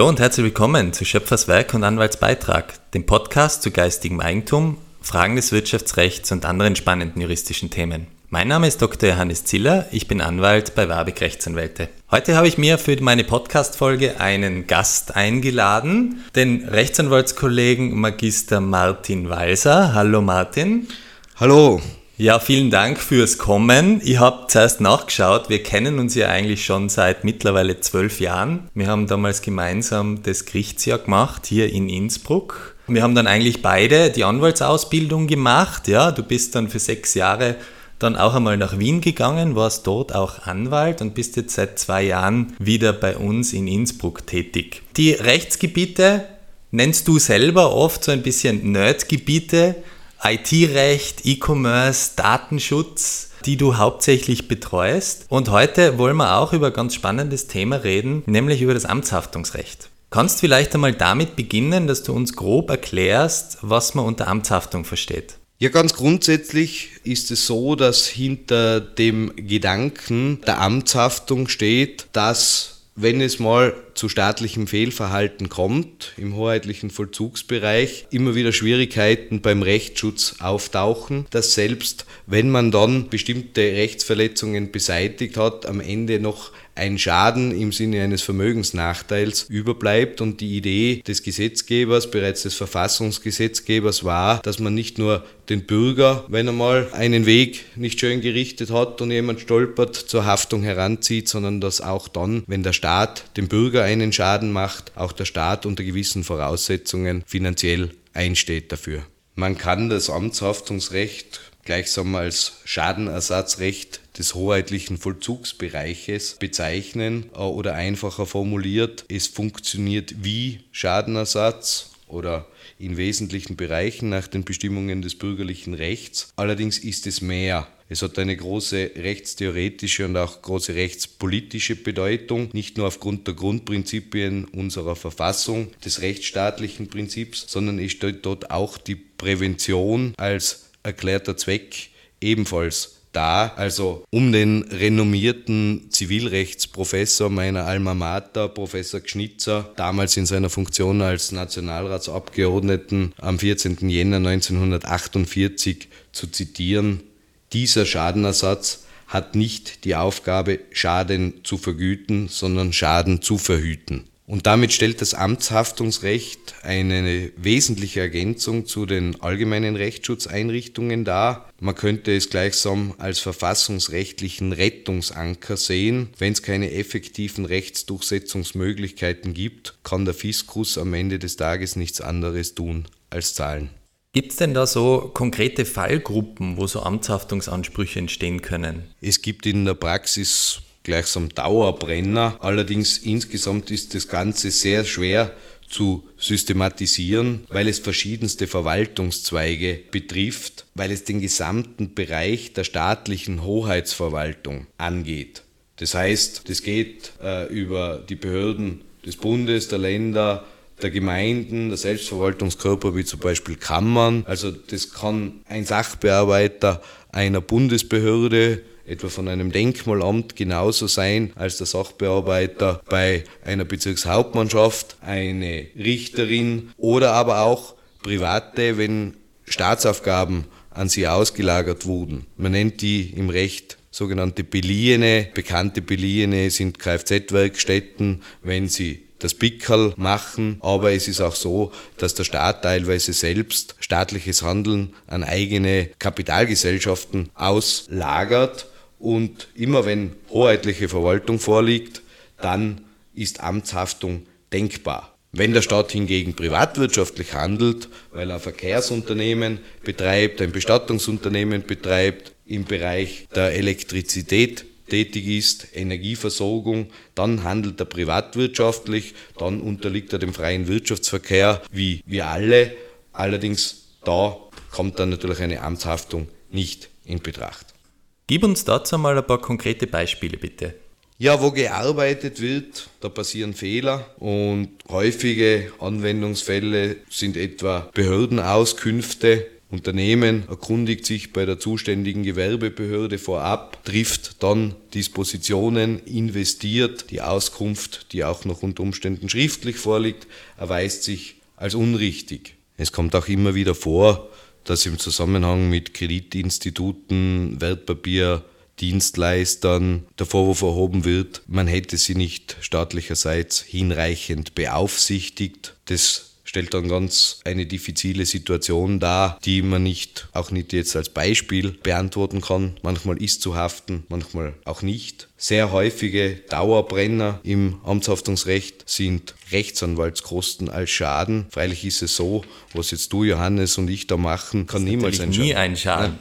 Hallo und herzlich willkommen zu Schöpfers Werk und Anwaltsbeitrag, dem Podcast zu geistigem Eigentum, Fragen des Wirtschaftsrechts und anderen spannenden juristischen Themen. Mein Name ist Dr. Johannes Ziller, ich bin Anwalt bei Warbeck Rechtsanwälte. Heute habe ich mir für meine Podcast-Folge einen Gast eingeladen, den Rechtsanwaltskollegen Magister Martin Walser. Hallo Martin. Hallo. Ja, vielen Dank fürs Kommen. Ich habe zuerst nachgeschaut. Wir kennen uns ja eigentlich schon seit mittlerweile zwölf Jahren. Wir haben damals gemeinsam das Gerichtsjahr gemacht hier in Innsbruck. Wir haben dann eigentlich beide die Anwaltsausbildung gemacht. Ja, du bist dann für sechs Jahre dann auch einmal nach Wien gegangen, warst dort auch Anwalt und bist jetzt seit zwei Jahren wieder bei uns in Innsbruck tätig. Die Rechtsgebiete nennst du selber oft so ein bisschen Nerdgebiete. IT-Recht, E-Commerce, Datenschutz, die du hauptsächlich betreust. Und heute wollen wir auch über ein ganz spannendes Thema reden, nämlich über das Amtshaftungsrecht. Kannst vielleicht einmal damit beginnen, dass du uns grob erklärst, was man unter Amtshaftung versteht? Ja, ganz grundsätzlich ist es so, dass hinter dem Gedanken der Amtshaftung steht, dass wenn es mal zu staatlichem Fehlverhalten kommt im hoheitlichen Vollzugsbereich, immer wieder Schwierigkeiten beim Rechtsschutz auftauchen, dass selbst wenn man dann bestimmte Rechtsverletzungen beseitigt hat, am Ende noch ein Schaden im Sinne eines Vermögensnachteils überbleibt. Und die Idee des Gesetzgebers, bereits des Verfassungsgesetzgebers war, dass man nicht nur den Bürger, wenn er mal einen Weg nicht schön gerichtet hat und jemand stolpert, zur Haftung heranzieht, sondern dass auch dann, wenn der Staat dem Bürger einen Schaden macht, auch der Staat unter gewissen Voraussetzungen finanziell einsteht dafür. Man kann das Amtshaftungsrecht gleichsam als Schadenersatzrecht des hoheitlichen Vollzugsbereiches bezeichnen äh, oder einfacher formuliert, es funktioniert wie Schadenersatz oder in wesentlichen Bereichen nach den Bestimmungen des bürgerlichen Rechts. Allerdings ist es mehr. Es hat eine große rechtstheoretische und auch große rechtspolitische Bedeutung, nicht nur aufgrund der Grundprinzipien unserer Verfassung, des rechtsstaatlichen Prinzips, sondern es steht dort auch die Prävention als erklärter Zweck ebenfalls da, also um den renommierten Zivilrechtsprofessor meiner Alma Mater, Professor Gschnitzer, damals in seiner Funktion als Nationalratsabgeordneten am 14. Jänner 1948 zu zitieren, dieser Schadenersatz hat nicht die Aufgabe, Schaden zu vergüten, sondern Schaden zu verhüten. Und damit stellt das Amtshaftungsrecht eine wesentliche Ergänzung zu den allgemeinen Rechtsschutzeinrichtungen dar. Man könnte es gleichsam als verfassungsrechtlichen Rettungsanker sehen. Wenn es keine effektiven Rechtsdurchsetzungsmöglichkeiten gibt, kann der Fiskus am Ende des Tages nichts anderes tun als zahlen. Gibt es denn da so konkrete Fallgruppen, wo so Amtshaftungsansprüche entstehen können? Es gibt in der Praxis gleichsam Dauerbrenner. Allerdings insgesamt ist das Ganze sehr schwer zu systematisieren, weil es verschiedenste Verwaltungszweige betrifft, weil es den gesamten Bereich der staatlichen Hoheitsverwaltung angeht. Das heißt, das geht äh, über die Behörden des Bundes, der Länder, der Gemeinden, der Selbstverwaltungskörper wie zum Beispiel Kammern. Also das kann ein Sachbearbeiter einer Bundesbehörde etwa von einem Denkmalamt genauso sein als der Sachbearbeiter bei einer Bezirkshauptmannschaft, eine Richterin oder aber auch Private, wenn Staatsaufgaben an sie ausgelagert wurden. Man nennt die im Recht sogenannte Beliehene. Bekannte Beliehene sind Kfz-Werkstätten, wenn sie das Pickerl machen, aber es ist auch so, dass der Staat teilweise selbst staatliches Handeln an eigene Kapitalgesellschaften auslagert und immer wenn hoheitliche Verwaltung vorliegt, dann ist Amtshaftung denkbar. Wenn der Staat hingegen privatwirtschaftlich handelt, weil er Verkehrsunternehmen betreibt, ein Bestattungsunternehmen betreibt, im Bereich der Elektrizität tätig ist, Energieversorgung, dann handelt er privatwirtschaftlich, dann unterliegt er dem freien Wirtschaftsverkehr wie wir alle. Allerdings da kommt dann natürlich eine Amtshaftung nicht in Betracht. Gib uns dazu mal ein paar konkrete Beispiele bitte. Ja, wo gearbeitet wird, da passieren Fehler und häufige Anwendungsfälle sind etwa Behördenauskünfte, Unternehmen erkundigt sich bei der zuständigen Gewerbebehörde vorab, trifft dann Dispositionen, investiert. Die Auskunft, die auch noch unter Umständen schriftlich vorliegt, erweist sich als unrichtig. Es kommt auch immer wieder vor, dass im Zusammenhang mit Kreditinstituten, Wertpapierdienstleistern der Vorwurf erhoben wird, man hätte sie nicht staatlicherseits hinreichend beaufsichtigt. Das stellt dann ganz eine diffizile Situation dar, die man nicht, auch nicht jetzt als Beispiel beantworten kann. Manchmal ist zu haften, manchmal auch nicht. Sehr häufige Dauerbrenner im Amtshaftungsrecht sind Rechtsanwaltskosten als Schaden. Freilich ist es so, was jetzt du, Johannes und ich da machen, kann niemals ein Schaden. Nie ein Schaden.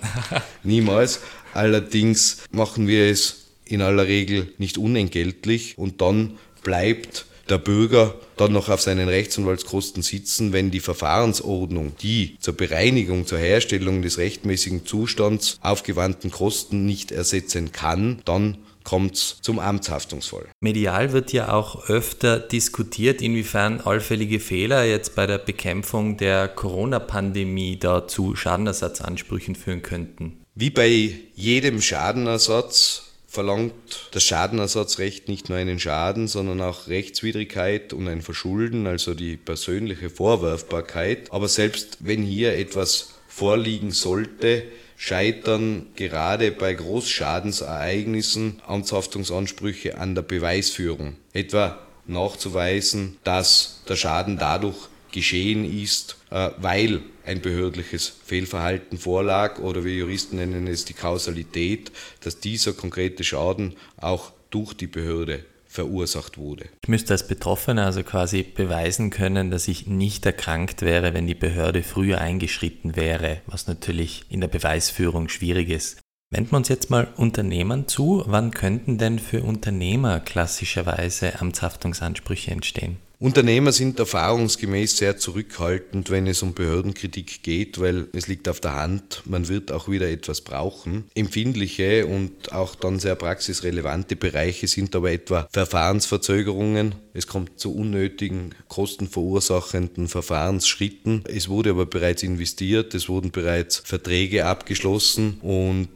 niemals. Allerdings machen wir es in aller Regel nicht unentgeltlich und dann bleibt der Bürger dann noch auf seinen Rechtsanwaltskosten sitzen, wenn die Verfahrensordnung die zur Bereinigung, zur Herstellung des rechtmäßigen Zustands aufgewandten Kosten nicht ersetzen kann, dann kommt es zum Amtshaftungsfall. Medial wird ja auch öfter diskutiert, inwiefern allfällige Fehler jetzt bei der Bekämpfung der Corona-Pandemie da zu Schadenersatzansprüchen führen könnten. Wie bei jedem Schadenersatz verlangt das Schadenersatzrecht nicht nur einen Schaden, sondern auch Rechtswidrigkeit und ein Verschulden, also die persönliche Vorwerfbarkeit. Aber selbst wenn hier etwas vorliegen sollte, scheitern gerade bei Großschadensereignissen Amtshaftungsansprüche an der Beweisführung. Etwa nachzuweisen, dass der Schaden dadurch geschehen ist, äh, weil ein behördliches Fehlverhalten vorlag oder wir Juristen nennen es die Kausalität, dass dieser konkrete Schaden auch durch die Behörde verursacht wurde. Ich müsste als Betroffener also quasi beweisen können, dass ich nicht erkrankt wäre, wenn die Behörde früher eingeschritten wäre, was natürlich in der Beweisführung schwierig ist. Wenden wir uns jetzt mal Unternehmern zu. Wann könnten denn für Unternehmer klassischerweise Amtshaftungsansprüche entstehen? Unternehmer sind erfahrungsgemäß sehr zurückhaltend, wenn es um Behördenkritik geht, weil es liegt auf der Hand, man wird auch wieder etwas brauchen. Empfindliche und auch dann sehr praxisrelevante Bereiche sind aber etwa Verfahrensverzögerungen. Es kommt zu unnötigen, kostenverursachenden Verfahrensschritten. Es wurde aber bereits investiert, es wurden bereits Verträge abgeschlossen und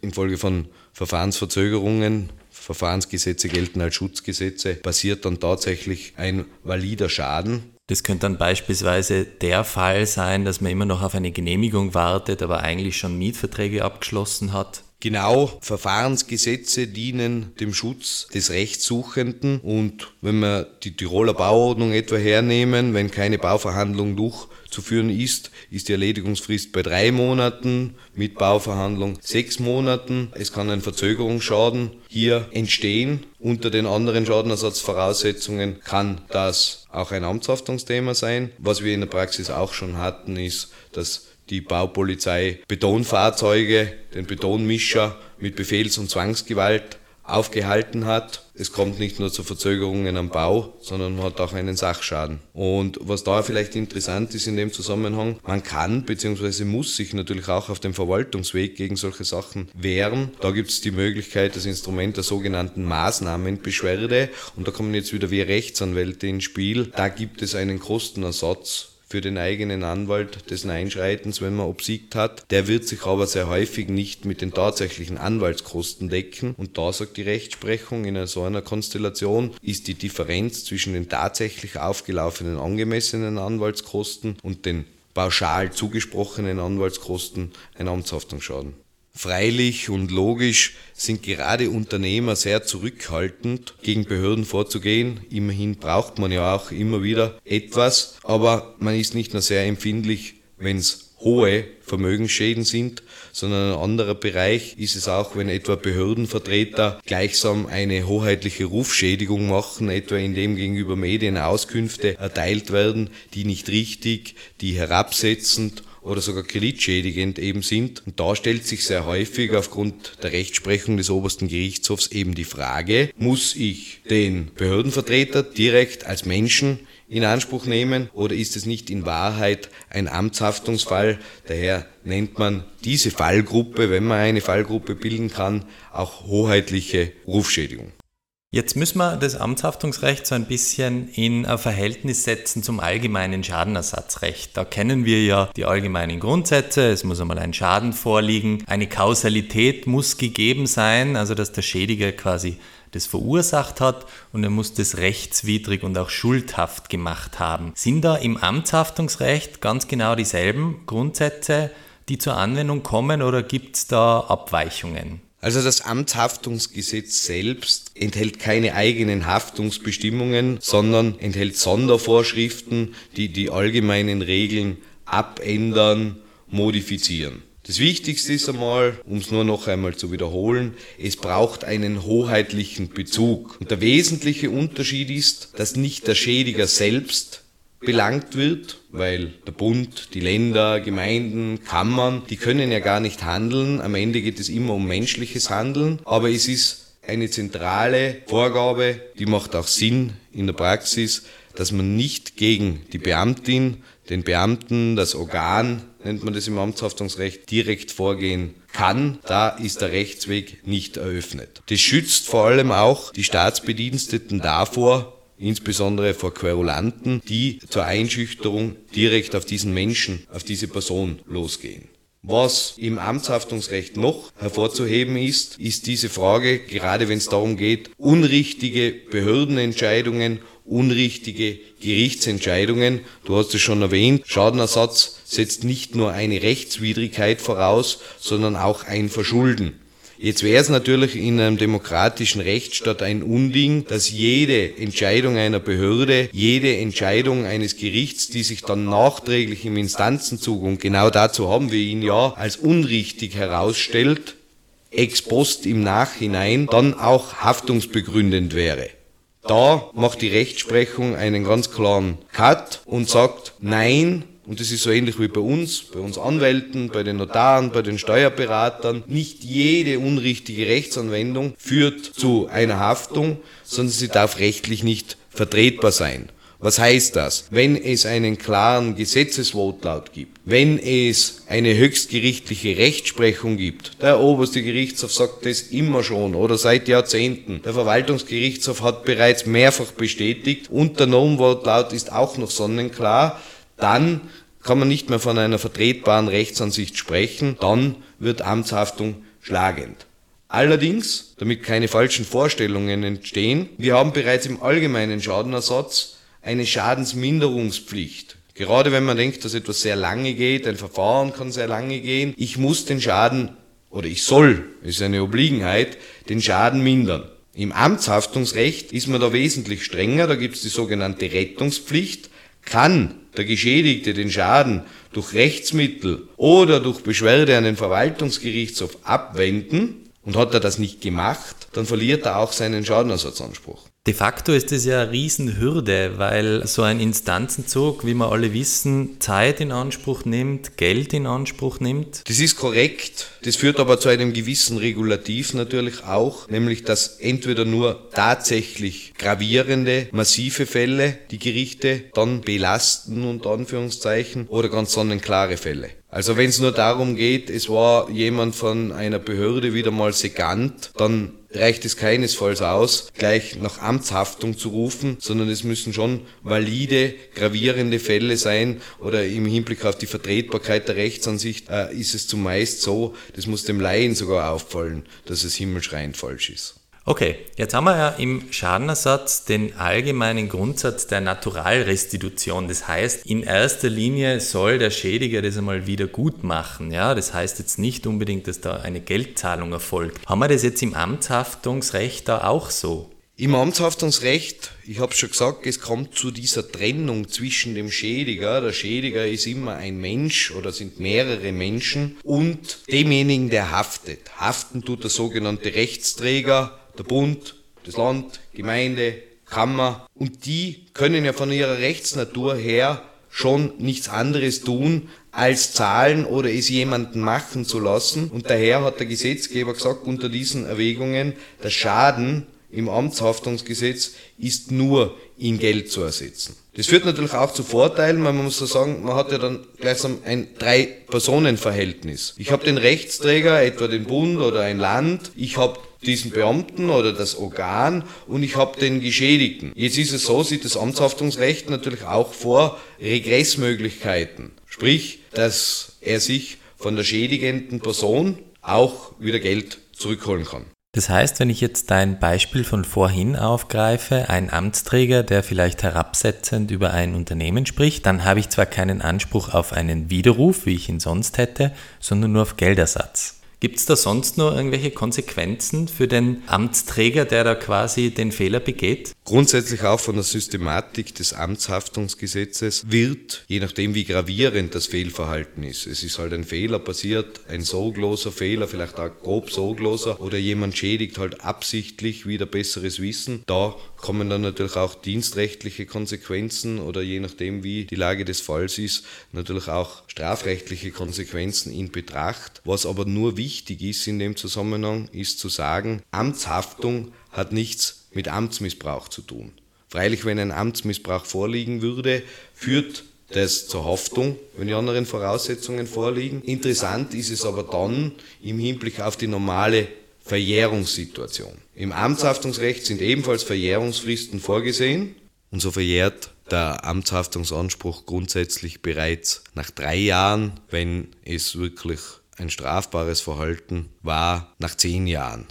infolge von Verfahrensverzögerungen Verfahrensgesetze gelten als Schutzgesetze, passiert dann tatsächlich ein valider Schaden. Das könnte dann beispielsweise der Fall sein, dass man immer noch auf eine Genehmigung wartet, aber eigentlich schon Mietverträge abgeschlossen hat. Genau, Verfahrensgesetze dienen dem Schutz des Rechtssuchenden und wenn wir die Tiroler Bauordnung etwa hernehmen, wenn keine Bauverhandlung durchzuführen ist, ist die Erledigungsfrist bei drei Monaten, mit Bauverhandlung sechs Monaten. Es kann ein Verzögerungsschaden hier entstehen. Unter den anderen Schadenersatzvoraussetzungen kann das auch ein Amtshaftungsthema sein. Was wir in der Praxis auch schon hatten, ist, dass die Baupolizei Betonfahrzeuge, den Betonmischer mit Befehls- und Zwangsgewalt aufgehalten hat. Es kommt nicht nur zu Verzögerungen am Bau, sondern man hat auch einen Sachschaden. Und was da vielleicht interessant ist in dem Zusammenhang, man kann bzw. muss sich natürlich auch auf dem Verwaltungsweg gegen solche Sachen wehren. Da gibt es die Möglichkeit, das Instrument der sogenannten Maßnahmenbeschwerde. Und da kommen jetzt wieder wir Rechtsanwälte ins Spiel. Da gibt es einen Kostenersatz für den eigenen Anwalt des Einschreitens, wenn man obsiegt hat. Der wird sich aber sehr häufig nicht mit den tatsächlichen Anwaltskosten decken. Und da sagt die Rechtsprechung, in so einer Konstellation ist die Differenz zwischen den tatsächlich aufgelaufenen angemessenen Anwaltskosten und den pauschal zugesprochenen Anwaltskosten ein Amtshaftungsschaden. Freilich und logisch sind gerade Unternehmer sehr zurückhaltend, gegen Behörden vorzugehen. Immerhin braucht man ja auch immer wieder etwas, aber man ist nicht nur sehr empfindlich, wenn es hohe Vermögensschäden sind, sondern ein anderer Bereich ist es auch, wenn etwa Behördenvertreter gleichsam eine hoheitliche Rufschädigung machen, etwa indem gegenüber Medien Auskünfte erteilt werden, die nicht richtig, die herabsetzend oder sogar kreditschädigend eben sind. Und da stellt sich sehr häufig aufgrund der Rechtsprechung des obersten Gerichtshofs eben die Frage, muss ich den Behördenvertreter direkt als Menschen in Anspruch nehmen oder ist es nicht in Wahrheit ein Amtshaftungsfall? Daher nennt man diese Fallgruppe, wenn man eine Fallgruppe bilden kann, auch hoheitliche Rufschädigung. Jetzt müssen wir das Amtshaftungsrecht so ein bisschen in ein Verhältnis setzen zum allgemeinen Schadenersatzrecht. Da kennen wir ja die allgemeinen Grundsätze. Es muss einmal ein Schaden vorliegen. Eine Kausalität muss gegeben sein, also dass der Schädiger quasi das verursacht hat und er muss das rechtswidrig und auch schuldhaft gemacht haben. Sind da im Amtshaftungsrecht ganz genau dieselben Grundsätze, die zur Anwendung kommen oder gibt es da Abweichungen? Also das Amtshaftungsgesetz selbst enthält keine eigenen Haftungsbestimmungen, sondern enthält Sondervorschriften, die die allgemeinen Regeln abändern, modifizieren. Das Wichtigste ist einmal, um es nur noch einmal zu wiederholen, es braucht einen hoheitlichen Bezug. Und der wesentliche Unterschied ist, dass nicht der Schädiger selbst belangt wird, weil der Bund, die Länder, Gemeinden, Kammern, die können ja gar nicht handeln. Am Ende geht es immer um menschliches Handeln, aber es ist eine zentrale Vorgabe, die macht auch Sinn in der Praxis, dass man nicht gegen die Beamtin, den Beamten, das Organ, nennt man das im Amtshaftungsrecht, direkt vorgehen kann. Da ist der Rechtsweg nicht eröffnet. Das schützt vor allem auch die Staatsbediensteten davor, insbesondere vor Querulanten, die zur Einschüchterung direkt auf diesen Menschen, auf diese Person losgehen. Was im Amtshaftungsrecht noch hervorzuheben ist, ist diese Frage, gerade wenn es darum geht, unrichtige Behördenentscheidungen, unrichtige Gerichtsentscheidungen. Du hast es schon erwähnt, Schadenersatz setzt nicht nur eine Rechtswidrigkeit voraus, sondern auch ein Verschulden. Jetzt wäre es natürlich in einem demokratischen Rechtsstaat ein Unding, dass jede Entscheidung einer Behörde, jede Entscheidung eines Gerichts, die sich dann nachträglich im Instanzenzug, und genau dazu haben wir ihn ja, als unrichtig herausstellt, ex post im Nachhinein dann auch haftungsbegründend wäre. Da macht die Rechtsprechung einen ganz klaren Cut und sagt, nein, und das ist so ähnlich wie bei uns, bei uns Anwälten, bei den Notaren, bei den Steuerberatern. Nicht jede unrichtige Rechtsanwendung führt zu einer Haftung, sondern sie darf rechtlich nicht vertretbar sein. Was heißt das? Wenn es einen klaren Gesetzeswortlaut gibt, wenn es eine höchstgerichtliche Rechtsprechung gibt, der oberste Gerichtshof sagt das immer schon oder seit Jahrzehnten, der Verwaltungsgerichtshof hat bereits mehrfach bestätigt und der Normwortlaut ist auch noch sonnenklar, dann kann man nicht mehr von einer vertretbaren Rechtsansicht sprechen, dann wird Amtshaftung schlagend. Allerdings, damit keine falschen Vorstellungen entstehen, wir haben bereits im allgemeinen Schadenersatz eine Schadensminderungspflicht. Gerade wenn man denkt, dass etwas sehr lange geht, ein Verfahren kann sehr lange gehen, ich muss den Schaden oder ich soll, ist eine Obliegenheit, den Schaden mindern. Im Amtshaftungsrecht ist man da wesentlich strenger, da gibt es die sogenannte Rettungspflicht, kann der Geschädigte den Schaden durch Rechtsmittel oder durch Beschwerde an den Verwaltungsgerichtshof abwenden und hat er das nicht gemacht, dann verliert er auch seinen Schadenersatzanspruch. De facto ist es ja eine Riesenhürde, weil so ein Instanzenzug, wie wir alle wissen, Zeit in Anspruch nimmt, Geld in Anspruch nimmt. Das ist korrekt. Das führt aber zu einem gewissen Regulativ natürlich auch, nämlich dass entweder nur tatsächlich gravierende, massive Fälle die Gerichte dann belasten, unter Anführungszeichen, oder ganz sonnenklare Fälle. Also wenn es nur darum geht, es war jemand von einer Behörde wieder mal segant, dann reicht es keinesfalls aus, gleich nach Amtshaftung zu rufen, sondern es müssen schon valide, gravierende Fälle sein oder im Hinblick auf die Vertretbarkeit der Rechtsansicht äh, ist es zumeist so, das muss dem Laien sogar auffallen, dass es himmelschreiend falsch ist. Okay, jetzt haben wir ja im Schadenersatz den allgemeinen Grundsatz der Naturalrestitution. Das heißt, in erster Linie soll der Schädiger das einmal wieder gut machen. Ja, das heißt jetzt nicht unbedingt, dass da eine Geldzahlung erfolgt. Haben wir das jetzt im Amtshaftungsrecht da auch so? Im Amtshaftungsrecht, ich habe schon gesagt, es kommt zu dieser Trennung zwischen dem Schädiger, der Schädiger ist immer ein Mensch oder sind mehrere Menschen, und demjenigen, der haftet. Haften tut der sogenannte Rechtsträger, der Bund, das Land, Gemeinde, Kammer und die können ja von ihrer Rechtsnatur her schon nichts anderes tun, als zahlen oder es jemanden machen zu lassen. Und daher hat der Gesetzgeber gesagt, unter diesen Erwägungen, der Schaden im Amtshaftungsgesetz ist nur in Geld zu ersetzen. Das führt natürlich auch zu Vorteilen, weil man muss so sagen, man hat ja dann gleichsam ein Drei-Personen-Verhältnis. Ich habe den Rechtsträger, etwa den Bund oder ein Land, ich habe diesen Beamten oder das Organ und ich habe den Geschädigten. Jetzt ist es so, sieht das Amtshaftungsrecht natürlich auch vor Regressmöglichkeiten. Sprich, dass er sich von der schädigenden Person auch wieder Geld zurückholen kann. Das heißt, wenn ich jetzt dein Beispiel von vorhin aufgreife, ein Amtsträger, der vielleicht herabsetzend über ein Unternehmen spricht, dann habe ich zwar keinen Anspruch auf einen Widerruf, wie ich ihn sonst hätte, sondern nur auf Geldersatz. Gibt es da sonst noch irgendwelche Konsequenzen für den Amtsträger, der da quasi den Fehler begeht? Grundsätzlich auch von der Systematik des Amtshaftungsgesetzes wird, je nachdem wie gravierend das Fehlverhalten ist, es ist halt ein Fehler passiert, ein sorgloser Fehler, vielleicht auch grob sorgloser, oder jemand schädigt halt absichtlich wieder besseres Wissen, da kommen dann natürlich auch dienstrechtliche Konsequenzen oder je nachdem wie die Lage des Falls ist, natürlich auch strafrechtliche Konsequenzen in Betracht. Was aber nur wichtig ist in dem Zusammenhang, ist zu sagen, Amtshaftung hat nichts mit Amtsmissbrauch zu tun. Freilich, wenn ein Amtsmissbrauch vorliegen würde, führt das zur Haftung, wenn die anderen Voraussetzungen vorliegen. Interessant ist es aber dann im Hinblick auf die normale Verjährungssituation. Im Amtshaftungsrecht sind ebenfalls Verjährungsfristen vorgesehen und so verjährt der Amtshaftungsanspruch grundsätzlich bereits nach drei Jahren, wenn es wirklich ein strafbares Verhalten war, nach zehn Jahren.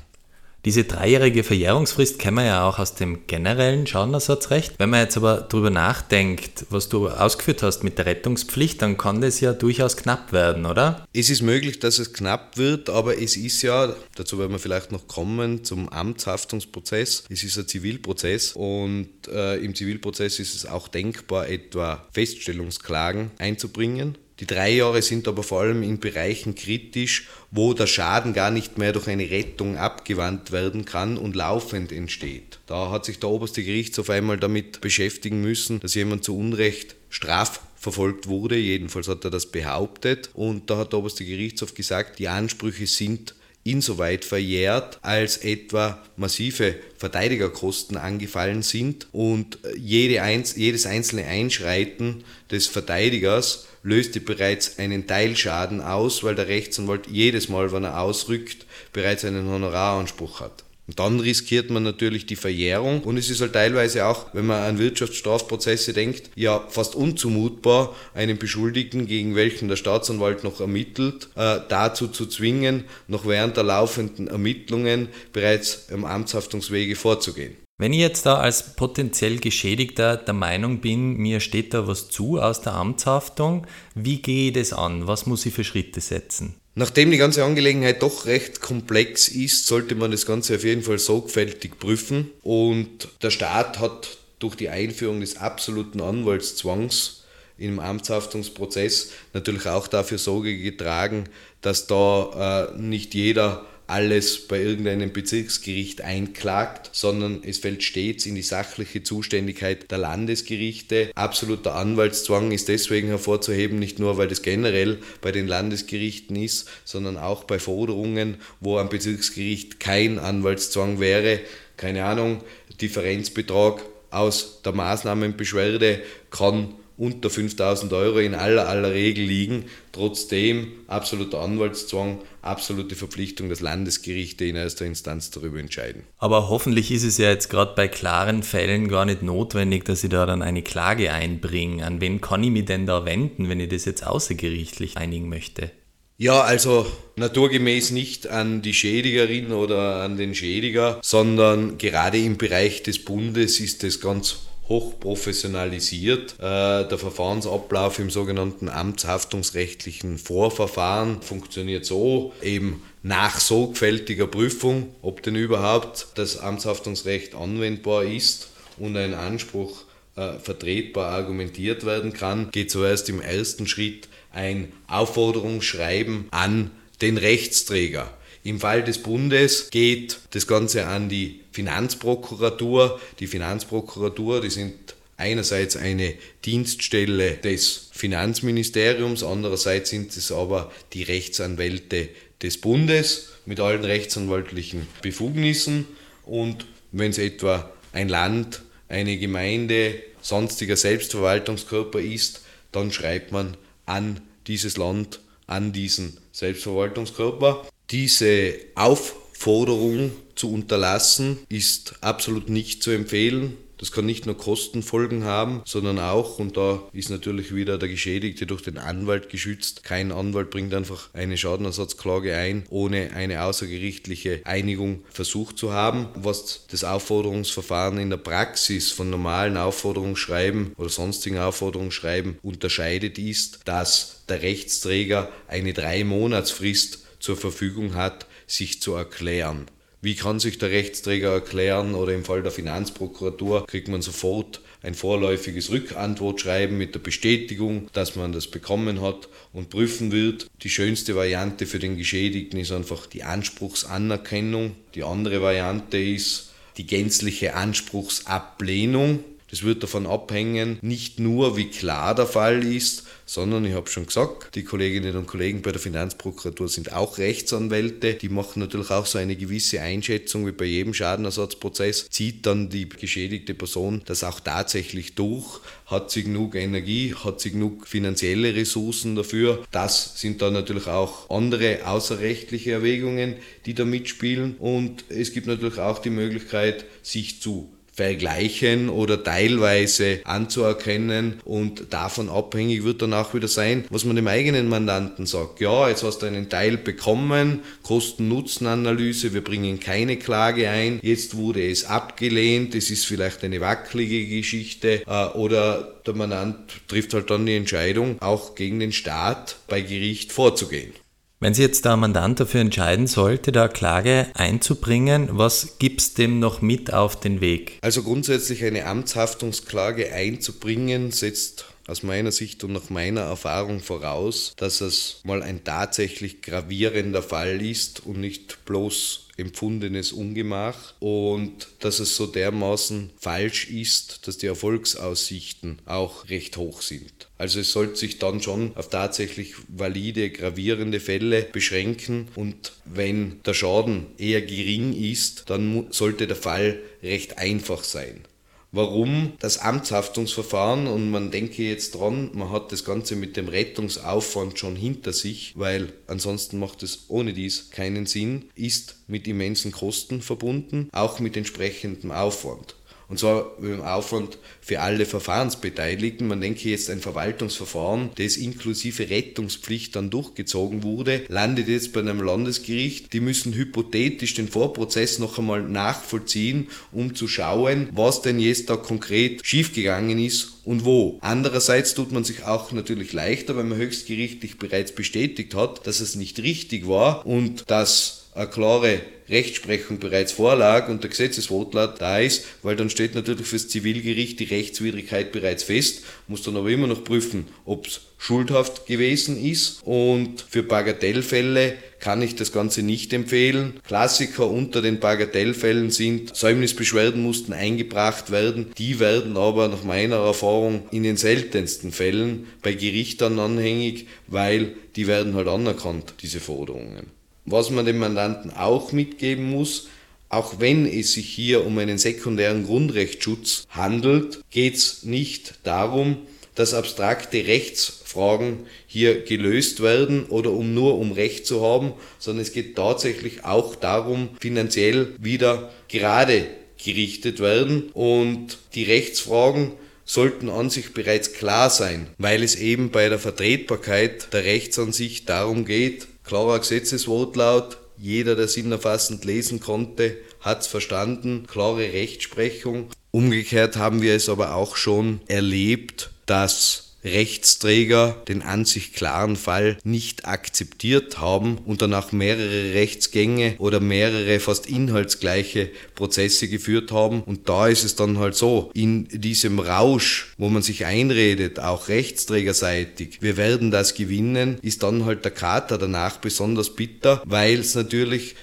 Diese dreijährige Verjährungsfrist kennen wir ja auch aus dem generellen Schadenersatzrecht. Wenn man jetzt aber darüber nachdenkt, was du ausgeführt hast mit der Rettungspflicht, dann kann das ja durchaus knapp werden, oder? Es ist möglich, dass es knapp wird, aber es ist ja, dazu werden wir vielleicht noch kommen, zum Amtshaftungsprozess. Es ist ein Zivilprozess und äh, im Zivilprozess ist es auch denkbar, etwa Feststellungsklagen einzubringen. Die drei Jahre sind aber vor allem in Bereichen kritisch, wo der Schaden gar nicht mehr durch eine Rettung abgewandt werden kann und laufend entsteht. Da hat sich der oberste Gerichtshof einmal damit beschäftigen müssen, dass jemand zu Unrecht strafverfolgt wurde, jedenfalls hat er das behauptet und da hat der oberste Gerichtshof gesagt, die Ansprüche sind insoweit verjährt, als etwa massive Verteidigerkosten angefallen sind und jede, jedes einzelne Einschreiten des Verteidigers löste bereits einen Teilschaden aus, weil der Rechtsanwalt jedes Mal, wenn er ausrückt, bereits einen Honoraranspruch hat. Und dann riskiert man natürlich die Verjährung und es ist halt teilweise auch, wenn man an Wirtschaftsstrafprozesse denkt, ja fast unzumutbar, einen Beschuldigten, gegen welchen der Staatsanwalt noch ermittelt, äh, dazu zu zwingen, noch während der laufenden Ermittlungen bereits im Amtshaftungswege vorzugehen. Wenn ich jetzt da als potenziell Geschädigter der Meinung bin, mir steht da was zu aus der Amtshaftung, wie gehe ich das an? Was muss ich für Schritte setzen? Nachdem die ganze Angelegenheit doch recht komplex ist, sollte man das Ganze auf jeden Fall sorgfältig prüfen. Und der Staat hat durch die Einführung des absoluten Anwaltszwangs im Amtshaftungsprozess natürlich auch dafür Sorge getragen, dass da äh, nicht jeder alles bei irgendeinem Bezirksgericht einklagt, sondern es fällt stets in die sachliche Zuständigkeit der Landesgerichte. Absoluter Anwaltszwang ist deswegen hervorzuheben, nicht nur weil das generell bei den Landesgerichten ist, sondern auch bei Forderungen, wo am Bezirksgericht kein Anwaltszwang wäre. Keine Ahnung, Differenzbetrag aus der Maßnahmenbeschwerde kann unter 5000 Euro in aller aller Regel liegen. Trotzdem absoluter Anwaltszwang, absolute Verpflichtung, dass Landesgerichte in erster Instanz darüber entscheiden. Aber hoffentlich ist es ja jetzt gerade bei klaren Fällen gar nicht notwendig, dass ich da dann eine Klage einbringe. An wen kann ich mich denn da wenden, wenn ich das jetzt außergerichtlich einigen möchte? Ja, also naturgemäß nicht an die Schädigerin oder an den Schädiger, sondern gerade im Bereich des Bundes ist es ganz hochprofessionalisiert. Äh, der Verfahrensablauf im sogenannten amtshaftungsrechtlichen Vorverfahren funktioniert so, eben nach sorgfältiger Prüfung, ob denn überhaupt das Amtshaftungsrecht anwendbar ist und ein Anspruch äh, vertretbar argumentiert werden kann, geht zuerst im ersten Schritt ein Aufforderungsschreiben an den Rechtsträger. Im Fall des Bundes geht das Ganze an die Finanzprokuratur. Die Finanzprokuratur, die sind einerseits eine Dienststelle des Finanzministeriums, andererseits sind es aber die Rechtsanwälte des Bundes mit allen rechtsanwaltlichen Befugnissen. Und wenn es etwa ein Land, eine Gemeinde, sonstiger Selbstverwaltungskörper ist, dann schreibt man an dieses Land, an diesen Selbstverwaltungskörper. Diese Auf Forderung zu unterlassen ist absolut nicht zu empfehlen. Das kann nicht nur Kostenfolgen haben, sondern auch, und da ist natürlich wieder der Geschädigte durch den Anwalt geschützt. Kein Anwalt bringt einfach eine Schadenersatzklage ein, ohne eine außergerichtliche Einigung versucht zu haben. Was das Aufforderungsverfahren in der Praxis von normalen Aufforderungsschreiben oder sonstigen Aufforderungsschreiben unterscheidet, ist, dass der Rechtsträger eine drei Monatsfrist zur Verfügung hat, sich zu erklären. Wie kann sich der Rechtsträger erklären oder im Fall der Finanzprokuratur kriegt man sofort ein vorläufiges Rückantwortschreiben mit der Bestätigung, dass man das bekommen hat und prüfen wird. Die schönste Variante für den Geschädigten ist einfach die Anspruchsanerkennung. Die andere Variante ist die gänzliche Anspruchsablehnung. Das wird davon abhängen, nicht nur wie klar der Fall ist, sondern ich habe schon gesagt, die Kolleginnen und Kollegen bei der Finanzprokuratur sind auch Rechtsanwälte, die machen natürlich auch so eine gewisse Einschätzung wie bei jedem Schadenersatzprozess, zieht dann die geschädigte Person das auch tatsächlich durch, hat sie genug Energie, hat sie genug finanzielle Ressourcen dafür. Das sind dann natürlich auch andere außerrechtliche Erwägungen, die da mitspielen. Und es gibt natürlich auch die Möglichkeit, sich zu vergleichen oder teilweise anzuerkennen und davon abhängig wird dann auch wieder sein, was man dem eigenen Mandanten sagt. Ja, jetzt hast du einen Teil bekommen, Kosten-Nutzen-Analyse, wir bringen keine Klage ein, jetzt wurde es abgelehnt, es ist vielleicht eine wackelige Geschichte äh, oder der Mandant trifft halt dann die Entscheidung, auch gegen den Staat bei Gericht vorzugehen. Wenn sich jetzt der Mandant dafür entscheiden sollte, da Klage einzubringen, was gibt es dem noch mit auf den Weg? Also grundsätzlich eine Amtshaftungsklage einzubringen, setzt aus meiner Sicht und nach meiner Erfahrung voraus, dass es mal ein tatsächlich gravierender Fall ist und nicht bloß empfundenes Ungemach und dass es so dermaßen falsch ist, dass die Erfolgsaussichten auch recht hoch sind. Also es sollte sich dann schon auf tatsächlich valide, gravierende Fälle beschränken. Und wenn der Schaden eher gering ist, dann sollte der Fall recht einfach sein. Warum das Amtshaftungsverfahren? Und man denke jetzt dran, man hat das Ganze mit dem Rettungsaufwand schon hinter sich, weil ansonsten macht es ohne dies keinen Sinn, ist mit immensen Kosten verbunden, auch mit entsprechendem Aufwand. Und zwar mit dem Aufwand für alle Verfahrensbeteiligten. Man denke jetzt ein Verwaltungsverfahren, das inklusive Rettungspflicht dann durchgezogen wurde, landet jetzt bei einem Landesgericht. Die müssen hypothetisch den Vorprozess noch einmal nachvollziehen, um zu schauen, was denn jetzt da konkret schiefgegangen ist und wo. Andererseits tut man sich auch natürlich leichter, wenn man höchstgerichtlich bereits bestätigt hat, dass es nicht richtig war und dass eine klare Rechtsprechung bereits vorlag und der Gesetzeswortlaut da ist, weil dann steht natürlich fürs Zivilgericht die Rechtswidrigkeit bereits fest, muss dann aber immer noch prüfen, ob es schuldhaft gewesen ist und für Bagatellfälle kann ich das Ganze nicht empfehlen. Klassiker unter den Bagatellfällen sind, Säumnisbeschwerden mussten eingebracht werden, die werden aber nach meiner Erfahrung in den seltensten Fällen bei Gerichtern anhängig, weil die werden halt anerkannt, diese Forderungen. Was man dem Mandanten auch mitgeben muss, auch wenn es sich hier um einen sekundären Grundrechtsschutz handelt, geht es nicht darum, dass abstrakte Rechtsfragen hier gelöst werden oder um nur um Recht zu haben, sondern es geht tatsächlich auch darum, finanziell wieder gerade gerichtet werden. Und die Rechtsfragen sollten an sich bereits klar sein, weil es eben bei der Vertretbarkeit der Rechtsansicht darum geht, Klarer Gesetzeswortlaut, jeder, der sinnerfassend lesen konnte, hat es verstanden, klare Rechtsprechung. Umgekehrt haben wir es aber auch schon erlebt, dass Rechtsträger den an sich klaren Fall nicht akzeptiert haben und danach mehrere Rechtsgänge oder mehrere fast inhaltsgleiche Prozesse geführt haben. Und da ist es dann halt so, in diesem Rausch, wo man sich einredet, auch rechtsträgerseitig, wir werden das gewinnen, ist dann halt der Kater danach besonders bitter, weil es natürlich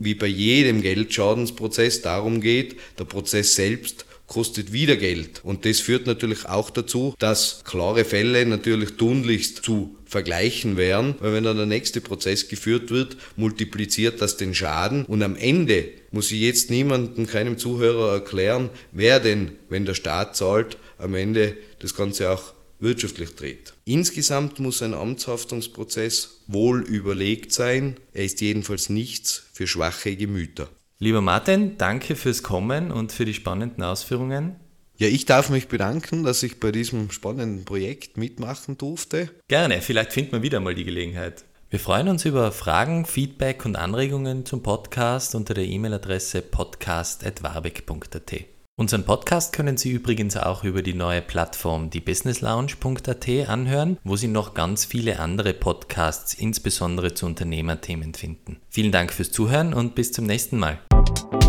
wie bei jedem Geldschadensprozess darum geht, der Prozess selbst kostet wieder Geld. Und das führt natürlich auch dazu, dass klare Fälle natürlich tunlichst zu vergleichen wären, weil wenn dann der nächste Prozess geführt wird, multipliziert das den Schaden und am Ende muss ich jetzt niemandem, keinem Zuhörer erklären, wer denn, wenn der Staat zahlt, am Ende das Ganze auch wirtschaftlich dreht. Insgesamt muss ein Amtshaftungsprozess wohl überlegt sein. Er ist jedenfalls nichts für schwache Gemüter. Lieber Martin, danke fürs Kommen und für die spannenden Ausführungen. Ja, ich darf mich bedanken, dass ich bei diesem spannenden Projekt mitmachen durfte. Gerne, vielleicht finden wir wieder mal die Gelegenheit. Wir freuen uns über Fragen, Feedback und Anregungen zum Podcast unter der E-Mail-Adresse podcast.warbeck.at. Unseren Podcast können Sie übrigens auch über die neue Plattform diebusinesslounge.at anhören, wo Sie noch ganz viele andere Podcasts, insbesondere zu Unternehmerthemen finden. Vielen Dank fürs Zuhören und bis zum nächsten Mal. Thank you